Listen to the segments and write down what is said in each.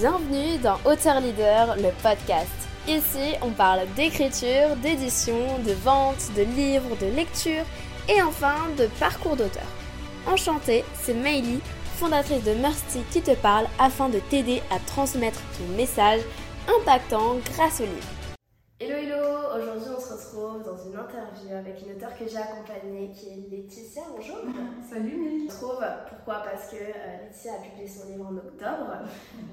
Bienvenue dans Auteur Leader, le podcast. Ici, on parle d'écriture, d'édition, de vente, de livres, de lecture et enfin de parcours d'auteur. Enchantée, c'est Meili, fondatrice de Mercy, qui te parle afin de t'aider à transmettre ton message impactant grâce au livre. Hello hello, aujourd'hui on retrouve dans une interview avec une auteure que j'ai accompagnée qui est Laetitia, bonjour. Salut Mélie. On se retrouve, pourquoi? Parce que euh, Laetitia a publié son livre en octobre,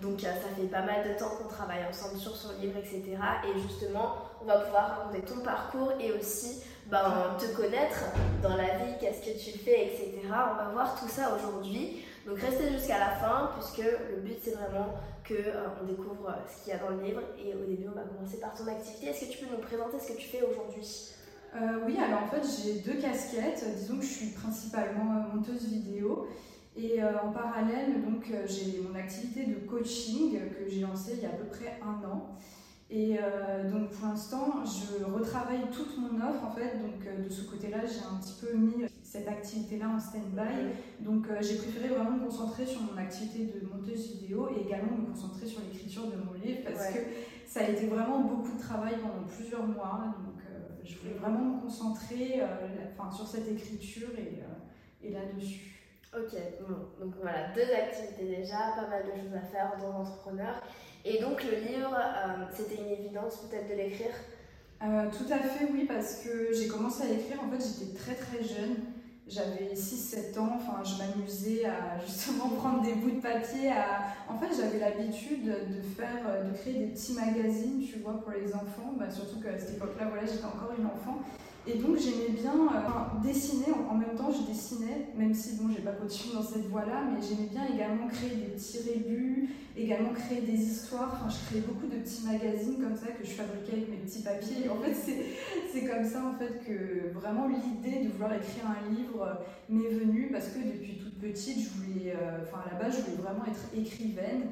donc euh, ça fait pas mal de temps qu'on travaille ensemble sur son livre, etc. Et justement, on va pouvoir raconter ton parcours et aussi ben, te connaître dans la vie, qu'est-ce que tu fais, etc. On va voir tout ça aujourd'hui. Donc restez jusqu'à la fin puisque le but c'est vraiment qu'on euh, découvre ce qu'il y a dans le livre et au début on va commencer par ton activité. Est-ce que tu peux nous présenter ce que tu fais aujourd'hui? Euh, Oui, alors en fait j'ai deux casquettes. Disons que je suis principalement euh, monteuse vidéo et en parallèle donc j'ai mon activité de coaching que j'ai lancée il y a à peu près un an. Et euh, donc pour l'instant, je retravaille toute mon offre en fait. Donc euh, de ce côté-là, j'ai un petit peu mis cette activité-là en stand-by. Donc euh, j'ai préféré vraiment me concentrer sur mon activité de monteuse vidéo et également me concentrer sur l'écriture de mon livre parce que ça a été vraiment beaucoup de travail pendant plusieurs mois. Donc je voulais vraiment me concentrer enfin, sur cette écriture et, et là-dessus. Ok, bon, donc voilà, deux activités déjà, pas mal de choses à faire dans l'entrepreneur. Et donc le livre, euh, c'était une évidence peut-être de l'écrire euh, Tout à fait, oui, parce que j'ai commencé à l'écrire, en fait j'étais très très jeune. J'avais 6-7 ans, enfin, je m'amusais à justement prendre des bouts de papier. À... En fait, j'avais l'habitude de faire, de créer des petits magazines, tu vois, pour les enfants. Bah, surtout qu'à cette époque-là, voilà, j'étais encore une enfant. Et donc j'aimais bien euh, dessiner, en, même temps je dessinais, même si bon j'ai pas continué dans cette voie-là, mais j'aimais bien également créer des petits rébus, également créer des histoires, enfin je créais beaucoup de petits magazines comme ça que je fabriquais avec mes petits papiers. En fait c'est comme ça en fait que vraiment l'idée de vouloir écrire un livre m'est venue parce que depuis toute petite je voulais, euh, enfin à la base je voulais vraiment être écrivaine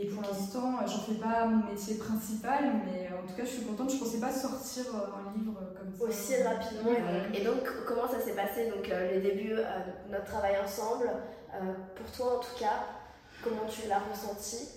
et pour l'instant, j'en fais pas mon métier principal, mais en tout cas, je suis contente. Je pensais pas sortir euh, un livre comme ça. Aussi rapidement. Et donc, comment ça s'est passé Donc, euh, les débuts euh, de notre travail ensemble, pour toi en tout cas, comment tu l'as ressenti?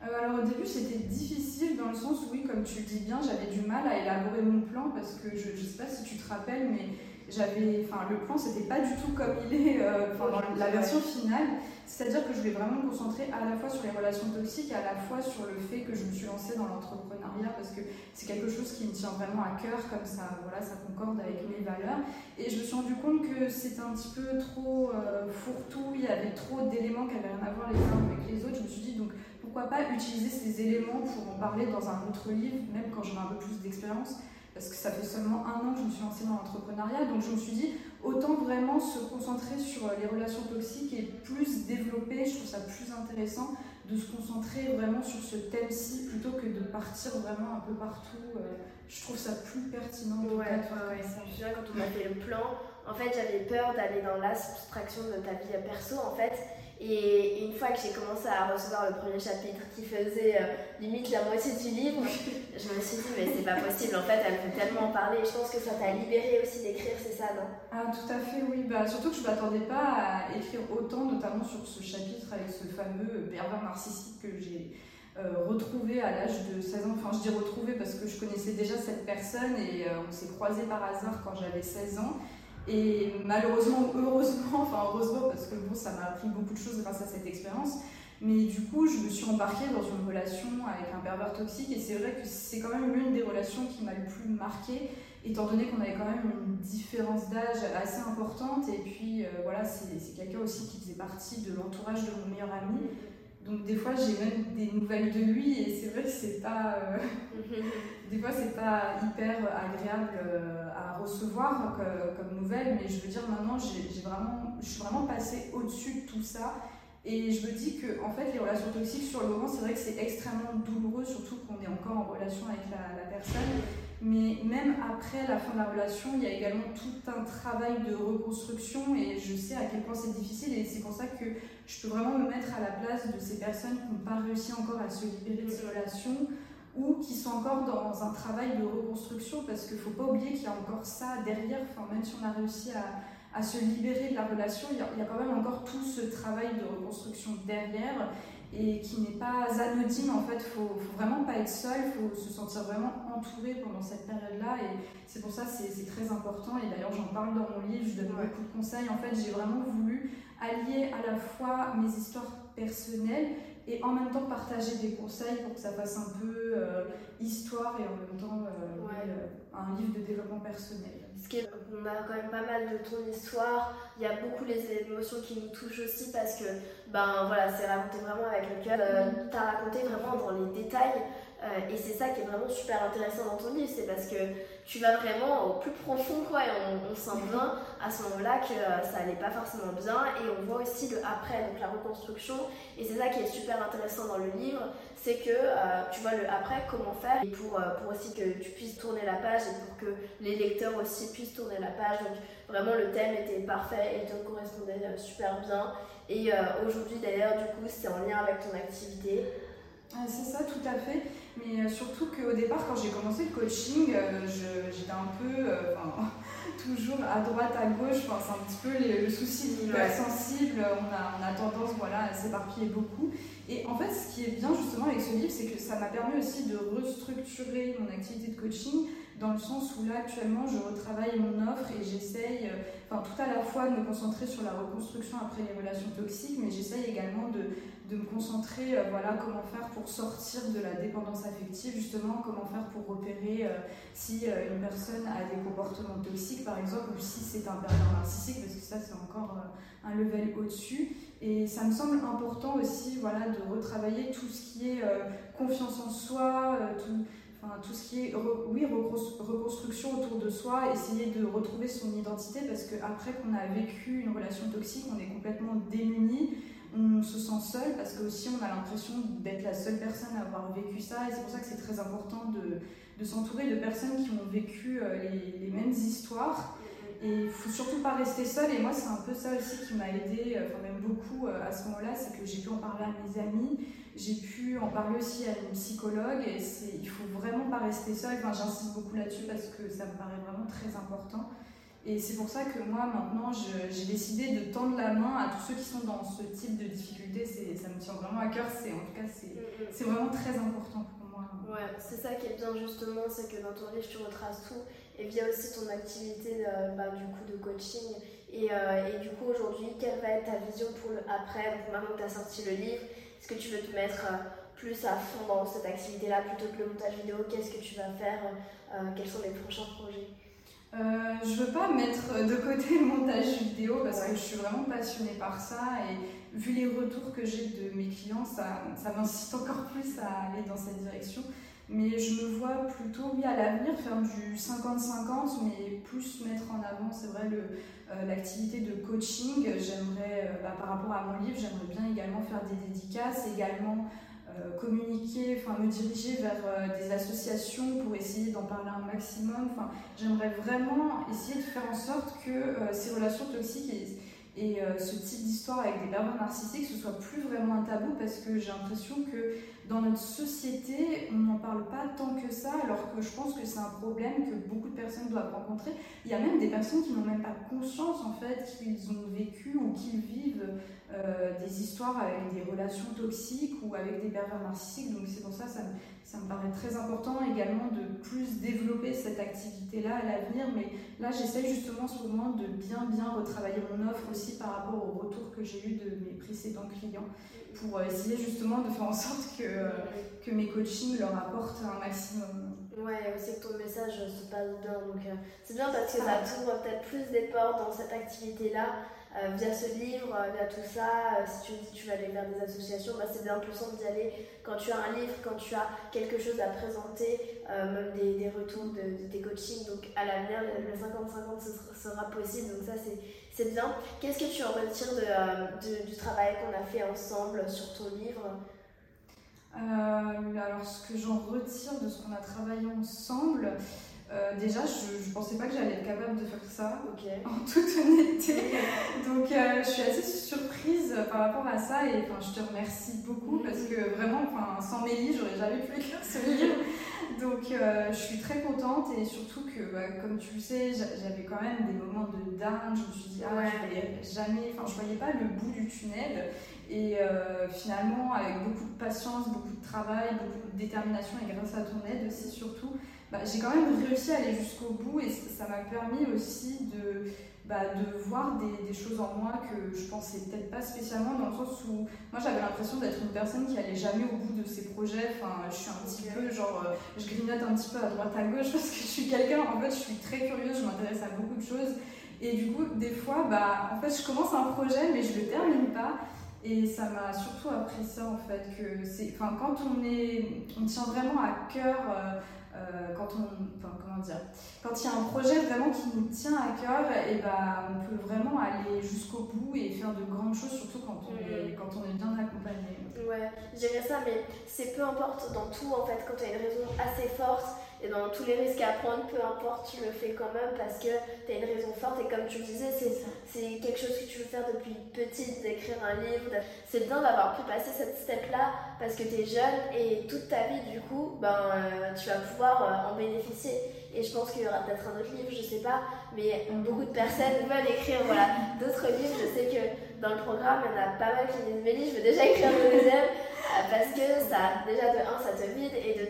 Alors au début c'était difficile dans le sens où oui comme tu le dis bien j'avais du mal à élaborer mon plan parce que je ne sais pas si tu te rappelles mais j'avais, enfin, le plan, c'était pas du tout comme il est euh, dans la version finale. C'est-à-dire que je voulais vraiment me concentrer à la fois sur les relations toxiques et à la fois sur le fait que je me suis lancée dans l'entrepreneuriat parce que c'est quelque chose qui me tient vraiment à cœur, comme ça, voilà, ça concorde avec mes valeurs. Et je me suis rendu compte que c'était un petit peu trop euh, fourre-tout, il y avait trop d'éléments qui n'avaient rien à voir les uns avec les autres. Je me suis dit, donc, pourquoi pas utiliser ces éléments pour en parler dans un autre livre, même quand j'aurai un peu plus d'expérience parce que ça fait seulement un an que je me suis lancée dans l'entrepreneuriat, donc je me suis dit autant vraiment se concentrer sur les relations toxiques et plus développer, je trouve ça plus intéressant de se concentrer vraiment sur ce thème-ci plutôt que de partir vraiment un peu partout. Euh, je trouve ça plus pertinent. Ouais, ouais, ouais. Je me souviens quand on a fait le plan, en fait j'avais peur d'aller dans l'abstraction de ta vie perso en fait et une fois que j'ai commencé à recevoir le premier chapitre qui faisait euh, limite la moitié du livre, je me suis dit, mais c'est pas possible, en fait, elle veut tellement en parler. Et je pense que ça t'a libéré aussi d'écrire, c'est ça, non? Ah, tout à fait, oui. Bah, surtout que je m'attendais pas à écrire autant, notamment sur ce chapitre avec ce fameux pervers narcissique que j'ai. Euh, retrouvé à l'âge de 16 ans, enfin je dis retrouvé parce que je connaissais déjà cette personne et euh, on s'est croisés par hasard quand j'avais 16 ans et malheureusement, heureusement, enfin heureusement parce que bon, ça m'a appris beaucoup de choses grâce à cette expérience. Mais du coup, je me suis embarquée dans une relation avec un pervers toxique et c'est vrai que c'est quand même l'une des relations qui m'a le plus marquée, étant donné qu'on avait quand même une différence d'âge assez importante. Et puis euh, voilà, c'est quelqu'un aussi qui faisait partie de l'entourage de mon meilleur ami. Donc des fois j'ai même des nouvelles de lui et c'est vrai que c'est pas euh, des fois c'est pas hyper agréable euh, recevoir comme, nouvelle mais je veux dire maintenant j'ai vraiment je suis vraiment passée au-dessus de tout ça. Et je me dis que en fait les relations toxiques sur le moment c'est vrai que c'est extrêmement douloureux surtout qu'on est encore en relation avec la, la personne. Mais même après la fin de la relation, il y a également tout un travail de reconstruction et je sais à quel point c'est difficile. Et c'est pour ça que je peux vraiment me mettre à la place de ces personnes qui n'ont pas réussi encore à se libérer de ces relations ou qui sont encore dans un travail de reconstruction parce qu'il ne faut pas oublier qu'il y a encore ça derrière, enfin, même si on a réussi à, à se libérer de la relation, il y, a, il y, a, quand même encore tout ce travail de reconstruction derrière et qui n'est pas anodine en fait. Il faut, faut vraiment pas être seul, il faut se sentir vraiment entouré pendant cette période-là et c'est pour ça que c'est très important. Et d'ailleurs, j'en parle dans mon livre, je donne beaucoup de conseils. En fait, j'ai vraiment voulu allier à la fois mes histoires personnelles et en même temps partager des conseils pour que ça fasse un peu euh, histoire et en même temps euh, euh, un livre de développement personnel. On a quand même pas mal de ton histoire, il y a beaucoup les émotions qui nous touchent aussi parce que ben voilà, c'est raconté vraiment avec le cœur. tu as raconté vraiment dans les détails et c'est ça qui est vraiment super intéressant dans ton livre, c'est parce que tu vas vraiment au plus profond, quoi, et on, sent bien à ce moment-là que euh, ça allait pas forcément bien, et on voit aussi le après, donc la reconstruction, et c'est ça qui est super intéressant dans le livre, c'est que euh, tu vois le après, comment faire, et pour, euh, pour aussi que tu puisses tourner la page, et pour que les lecteurs aussi puissent tourner la page, donc vraiment le thème était parfait et te correspondait super bien, et aujourd'hui d'ailleurs, du coup, c'est en lien avec ton activité. C'est ça, tout à fait. Mais euh, surtout qu'au départ, quand j'ai commencé le coaching, euh, j'étais un peu, euh, toujours à droite, à gauche. c'est un petit peu le souci sensible. On a, on a tendance voilà, à s'éparpiller beaucoup. Et en fait, ce qui est bien justement avec ce livre, c'est que ça m'a permis aussi de restructurer mon activité de coaching dans le sens où là actuellement je retravaille mon offre et j'essaye, enfin tout à la fois de me concentrer sur la reconstruction après les relations toxiques, mais j'essaye également de, de me concentrer, euh, voilà, comment faire pour sortir de la dépendance affective, justement, comment faire pour repérer euh, si euh, une personne a des comportements toxiques, par exemple, ou si c'est un pervers narcissique, parce que ça, c'est encore un level au-dessus. Et ça me semble important aussi, voilà, de retravailler tout ce qui est confiance en soi, tout, Tout ce qui est reconstruction autour de soi, essayer de retrouver son identité parce qu'après qu'on a vécu une relation toxique, on est complètement démuni on se sent seul parce que aussi on a l'impression d'être la seule personne à avoir vécu ça et c'est pour ça que c'est très important de, s'entourer de personnes qui ont vécu euh, les, mêmes histoires et il faut surtout pas rester seul et moi c'est un peu ça aussi qui m'a aidé euh, enfin même beaucoup euh, à ce moment-là c'est que j'ai pu en parler à mes amis j'ai pu en parler aussi à une psychologue et c'est il faut vraiment pas rester seul enfin j'insiste beaucoup là-dessus parce que ça me paraît vraiment très important et c'est pour ça que moi, maintenant, j'ai décidé de tendre la main à tous ceux qui sont dans ce type de difficulté. Ça me tient vraiment à cœur. En tout cas, mm, mm. c'est vraiment très important pour moi. Ouais, c'est ça qui est bien justement, c'est que dans ton livre, tu retraces tout. Et via aussi ton activité euh, bah, du coup, de coaching. Et, euh, et du coup, aujourd'hui, quelle va être ta vision pour le après? Donc, maintenant que tu as sorti le livre, est-ce que tu veux te mettre euh, plus à fond dans cette activité-là plutôt que le montage vidéo? Qu'est-ce que tu vas faire Quels sont les prochains projets? Euh, je veux pas mettre de côté le montage vidéo parce que je suis vraiment passionnée par ça et vu les retours que j'ai de mes clients, ça, ça m'incite encore plus à aller dans cette direction. Mais je me vois plutôt, oui, à l'avenir faire du 50-50, mais plus mettre en avant, c'est vrai, euh, l'activité de coaching. J'aimerais, euh, bah, par rapport à mon livre, j'aimerais bien également faire des dédicaces, également euh, communiquer, enfin me diriger vers des associations pour essayer d'en parler un maximum. Enfin, j'aimerais vraiment essayer de faire en sorte que ces relations toxiques et, et ce type d'histoire avec des pervers narcissiques ce soit plus vraiment un tabou parce que j'ai l'impression que dans notre société, on n'en parle pas tant que ça, alors que je pense que c'est un problème que beaucoup de personnes doivent rencontrer. Il y a même des personnes qui n'ont même pas conscience en fait qu'ils ont vécu ou qu'ils vivent euh, des histoires avec des relations toxiques ou avec des pervers narcissiques. Donc c'est pour ça ça me, ça me paraît très important également de plus développer cette activité-là à l'avenir. Mais là, j'essaie justement en ce moment de bien bien retravailler mon offre aussi par rapport au retour que j'ai eu de mes précédents clients pour euh, essayer justement de faire en sorte que, euh, que mes coachings leur apportent un maximum. Ouais, aussi que ton message se passe bien. Donc, c'est bien parce que ça t'ouvre peut-être plus des portes dans cette activité-là. Euh, via ce livre, euh, via tout ça, euh, si tu dis tu vas aller vers des associations, bah, c'est bien plus simple d'y aller quand tu as un livre, quand tu as quelque chose à présenter, même des, des retours de, tes coachings. Donc à l'avenir, le 50-50 sera possible, donc ça c'est bien. Qu'est-ce que tu en retires de, du travail qu'on a fait ensemble sur ton livre? Alors, ce que j'en retire de ce qu'on a travaillé ensemble, euh, déjà, je ne pensais pas que j'allais être capable de faire ça, en toute honnêteté. Donc, euh, je suis assez surprise par rapport à ça et je te remercie beaucoup parce que vraiment, sans Mélie, j'aurais jamais pu écrire ce livre. Donc, euh, je suis très contente et surtout que, bah, comme tu le sais, j'avais quand même des moments de dingue. Je me suis dit, ah, je voyais jamais, enfin, je voyais pas le bout du tunnel. Et euh, finalement, avec beaucoup de patience, beaucoup de travail, beaucoup de détermination et grâce à ton aide aussi surtout, bah, j'ai quand même réussi à aller jusqu'au bout et ça m'a permis aussi de, bah, de voir des, choses en moi que je pensais peut-être pas spécialement dans le sens où moi j'avais l'impression d'être une personne qui allait jamais au bout de ses projets. Enfin, je suis un petit peu genre, euh, je grignote un petit peu à droite à gauche parce que je suis quelqu'un, en fait, je suis très curieuse, je m'intéresse à beaucoup de choses. Et du coup, des fois, bah, en fait, je commence un projet mais je le termine pas. Et ça m'a surtout appris ça en fait, que c'est, enfin, quand on est, on tient vraiment à cœur euh, euh, quand on, enfin, comment dire, quand il y a un projet vraiment qui nous tient à cœur, et eh ben, on peut vraiment aller jusqu'au bout et faire de grandes choses, surtout quand on, est, quand on est bien accompagné. Ouais, je dirais ça, mais c'est peu importe dans tout en fait, quand tu as une raison assez forte et dans tous les risques à prendre, peu importe, tu le fais quand même parce que tu as une raison forte et comme tu le disais, c'est quelque chose que tu veux faire depuis petite, d'écrire un livre. C'est bien d'avoir pu passer cette step-là parce que tu es jeune et toute ta vie, du coup, ben, euh, tu vas pouvoir euh, en bénéficier. Et je pense qu'il y aura peut-être un autre livre, je sais pas, mais beaucoup de personnes veulent écrire voilà, d'autres livres. Je sais que dans le programme, il y en a pas mal qui disent Mélie, je veux déjà écrire le deuxième euh, parce que ça, déjà de un, ça te vide et de deux,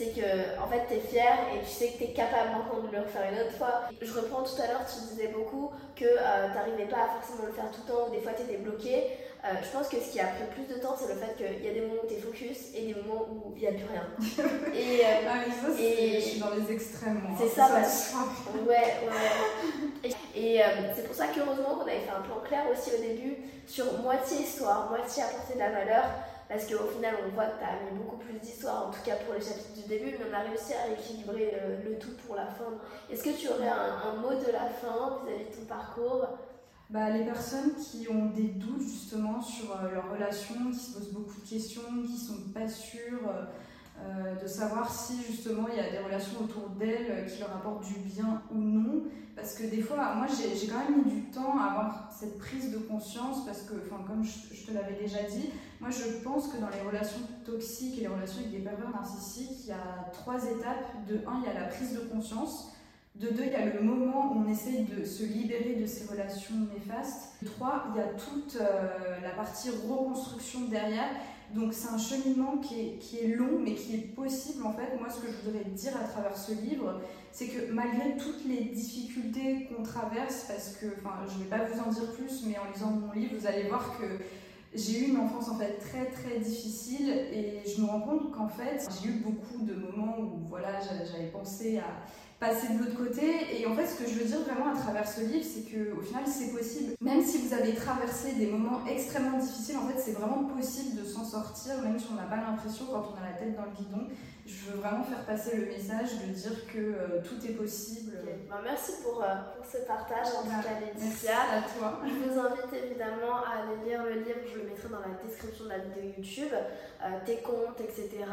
c'est que en fait tu es fier et tu sais que tu es capable encore de le refaire une autre fois. Je reprends tout à l'heure, tu disais beaucoup que euh, tu n'arrivais pas à forcément le faire tout le temps ou des fois tu étais bloqué. Euh, je pense que ce qui a pris plus de temps, c'est le fait qu'il y a des moments où tu es focus et des moments où il n'y a plus rien. et, euh, ah, ça, et je suis dans les extrêmes. C'est ça, parce... ouais, ouais. Et, c'est pour ça qu'heureusement qu'on avait fait un plan clair aussi au début sur moitié histoire, moitié apporter de la valeur. Parce qu'au final, on voit que tu as mis beaucoup plus d'histoire, en tout cas pour les chapitres du début, mais on a réussi à équilibrer le, tout pour la fin. Est-ce que tu aurais un, mot de la fin vis-à-vis de ton parcours? Bah, les personnes qui ont des doutes justement sur euh, leur relation, qui se posent beaucoup de questions, qui sont pas sûres euh, euh, de savoir si justement il y a des relations autour d'elles qui leur apportent du bien ou non. Parce que des fois, moi j'ai quand même mis du temps à avoir cette prise de conscience parce que, enfin, comme je, te l'avais déjà dit, moi je pense que dans les relations toxiques et les relations avec des pervers narcissiques, il y a trois étapes. De un, il y a la prise de conscience. De deux, il y a le moment où on essaye de se libérer de ces relations néfastes. De trois, il y a toute euh, la partie reconstruction derrière. Donc c'est un cheminement qui est, qui est, long, mais qui est possible en fait. Moi, ce que je voudrais dire à travers ce livre, c'est que malgré toutes les difficultés qu'on traverse, parce que, enfin, je ne vais pas vous en dire plus, mais en lisant mon livre, vous allez voir que j'ai eu une enfance en fait très très difficile et je me rends compte qu'en fait j'ai eu beaucoup de moments où voilà j'avais pensé à passer de l'autre côté. Et en fait, ce que je veux dire vraiment à travers ce livre, c'est qu'au final, c'est possible. Même si vous avez traversé des moments extrêmement difficiles, en fait, c'est vraiment possible de s'en sortir, même si on n'a pas l'impression quand on a la tête dans le guidon. Je veux vraiment faire passer le message de dire que euh, tout est possible. Ben, merci pour, euh, pour, ce partage, en tout cas, Laetitia. à toi. Je vous invite évidemment à aller lire le livre, je le mettrai dans la description de la vidéo YouTube, euh, tes comptes, etc.,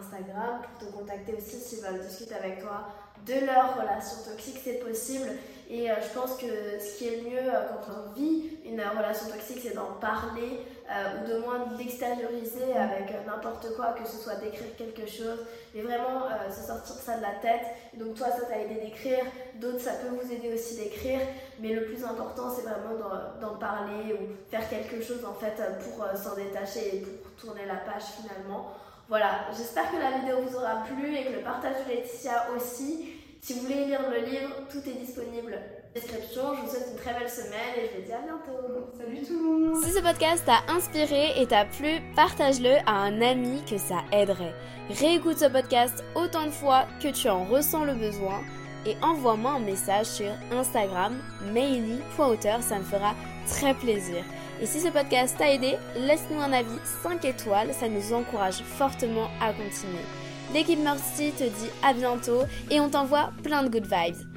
Instagram, pour te contacter aussi s'ils veulent discuter avec toi de leur relation toxique, c'est possible. Et euh, je pense que ce qui est mieux euh, quand on vit une relation toxique, c'est d'en parler euh, ou de moins d'extérioriser avec n'importe quoi, que ce soit d'écrire quelque chose, mais vraiment se sortir ça de la tête. Donc toi, ça t'a aidé d'écrire, d'autres, ça peut vous aider aussi d'écrire, mais le plus important, c'est vraiment d'en parler ou faire quelque chose en fait pour s'en détacher et pour tourner la page finalement. Voilà, j'espère que la vidéo vous aura plu et que le partage de Laetitia aussi. Si vous voulez lire le livre, tout est disponible en description. Je vous souhaite une très belle semaine et je vous dis à bientôt. Salut tout le monde Si ce podcast t'a inspiré et t'a plu, partage-le à un ami que ça aiderait. Réécoute ce podcast autant de fois que tu en ressens le besoin et envoie-moi un message sur Instagram, maily.auteur, ça me fera très plaisir. Et si ce podcast t'a aidé, laisse-nous un avis 5 étoiles, ça nous encourage fortement à continuer. L'équipe Mercy te dit à bientôt et on t'envoie plein de good vibes.